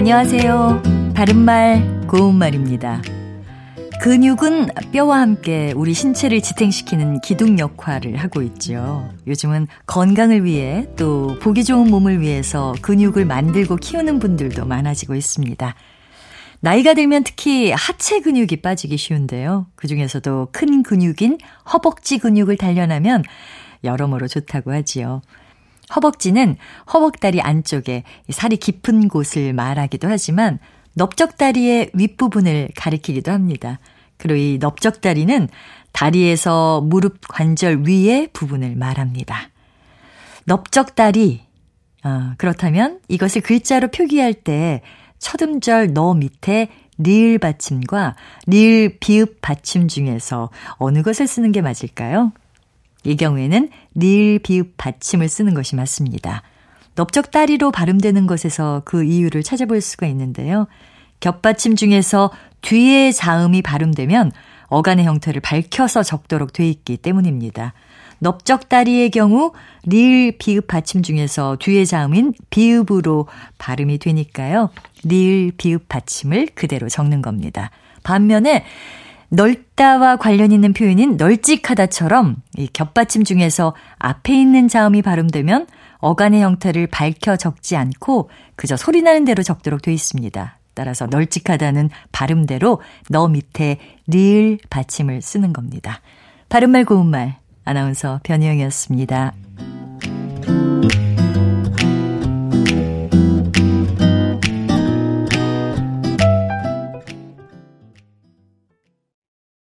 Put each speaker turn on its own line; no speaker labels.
안녕하세요. 바른말, 고운말입니다. 근육은 뼈와 함께 우리 신체를 지탱시키는 기둥 역할을 하고 있죠. 요즘은 건강을 위해 또 보기 좋은 몸을 위해서 근육을 만들고 키우는 분들도 많아지고 있습니다. 나이가 들면 특히 하체 근육이 빠지기 쉬운데요. 그 중에서도 큰 근육인 허벅지 근육을 단련하면 여러모로 좋다고 하지요. 허벅지는 허벅다리 안쪽에 살이 깊은 곳을 말하기도 하지만 넓적다리의 윗부분을 가리키기도 합니다. 그리고 이 넓적다리는 다리에서 무릎 관절 위의 부분을 말합니다. 넓적다리. 어, 그렇다면 이것을 글자로 표기할 때 첫 음절 너 밑에 리을 받침과 리을 비읍 받침 중에서 어느 것을 쓰는 게 맞을까요? 이 경우에는 리을 비읍 받침을 쓰는 것이 맞습니다. 넓적다리로 발음되는 것에서 그 이유를 찾아볼 수가 있는데요. 겹받침 중에서 뒤에 자음이 발음되면 어간의 형태를 밝혀서 적도록 돼 있기 때문입니다. 넓적다리의 경우 리을 비읍 받침 중에서 뒤에 자음인 비읍으로 발음이 되니까요. 리을 비읍 받침을 그대로 적는 겁니다. 반면에 넓다와 관련 있는 표현인 널찍하다처럼 이 겹받침 중에서 앞에 있는 자음이 발음되면 어간의 형태를 밝혀 적지 않고 그저 소리나는 대로 적도록 되어 있습니다. 따라서 널찍하다는 발음대로 너 밑에 리을 받침을 쓰는 겁니다. 바른말 고운말 아나운서 변희영이었습니다.